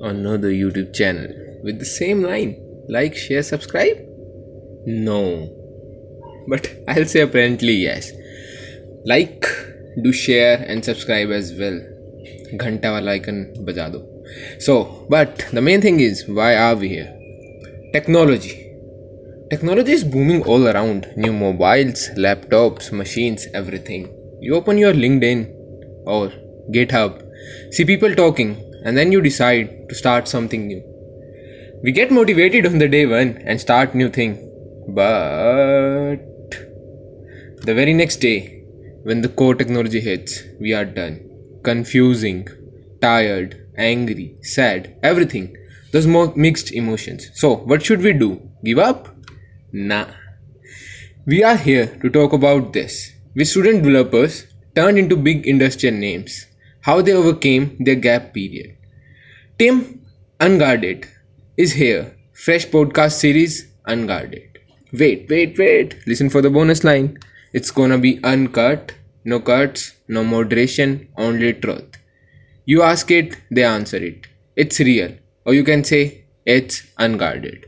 another YouTube channel with the same line like, share, subscribe? No. But I'll say apparently yes. Like, do share and subscribe as well. Ghanta wala icon baja do. So, but the main thing is why are we here? Technology. Technology is booming all around. New mobiles, laptops, machines, everything. You open your LinkedIn or GitHub, see people talking, and then you decide to start something new. We get motivated on the day one and start new thing. But the very next day, when the core technology hits, we are done. Confusing, tired, angry, sad, everything. Those more mixed emotions. So, what should we do? Give up? Nah. We are here to talk about this. We student developers turned into big industrial names, how they overcame their gap period. Tim Unguarded is here. Fresh podcast series Unguarded. Wait, wait, wait. Listen for the bonus line. It's gonna be uncut, no cuts, no moderation, only truth. You ask it, they answer it. It's real. Or you can say it's unguarded.